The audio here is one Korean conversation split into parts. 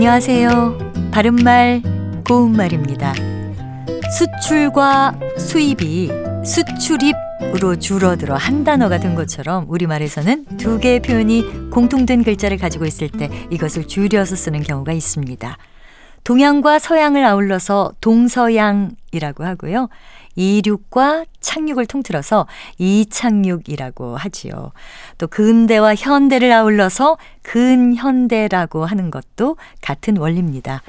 안녕하세요. 바른말, 고운말입니다. 수출과 수입이 수출입으로 줄어들어 한 단어가 된 것처럼 우리말에서는 두 개의 표현이 공통된 글자를 가지고 있을 때 이것을 줄여서 쓰는 경우가 있습니다. 동양과 서양을 아울러서 동서양이라고 하고요. 이륙과 착륙을 통틀어서 이착륙이라고 하지요. 또 근대와 현대를 아울러서 근현대라고 하는 것도 같은 원리입니다.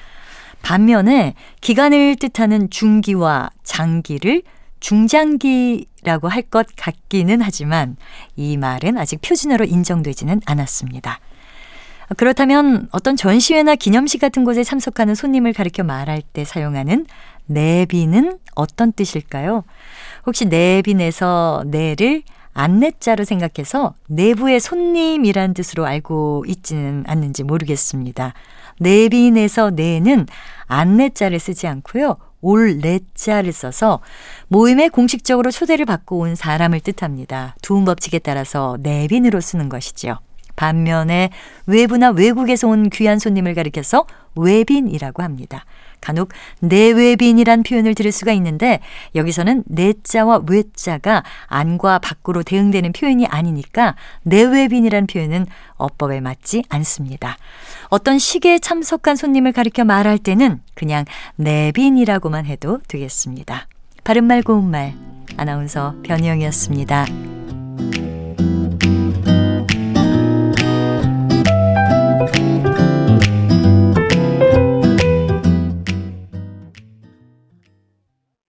반면에 기간을 뜻하는 중기와 장기를 중장기라고 할 것 같기는 하지만 이 말은 아직 표준어로 인정되지는 않았습니다. 그렇다면 어떤 전시회나 기념식 같은 곳에 참석하는 손님을 가리켜 말할 때 사용하는 내비는 어떤 뜻일까요? 혹시 내빈에서 내를 안내자로 생각해서 내부의 손님이란 뜻으로 알고 있지는 않는지 모르겠습니다. 내빈에서 내는 안내자를 쓰지 않고요. 올 내자를 써서 모임에 공식적으로 초대를 받고 온 사람을 뜻합니다. 두음 법칙에 따라서 내빈으로 쓰는 것이지요. 반면에 외부나 외국에서 온 귀한 손님을 가리켜서 외빈이라고 합니다. 간혹 내외빈이란 표현을 들을 수가 있는데 여기서는 내자와 외자가 안과 밖으로 대응되는 표현이 아니니까 내외빈이란 표현은 어법에 맞지 않습니다. 어떤 시계에 참석한 손님을 가리켜 말할 때는 그냥 내빈이라고만 해도 되겠습니다. 바른말 고운말 아나운서 변희영이었습니다.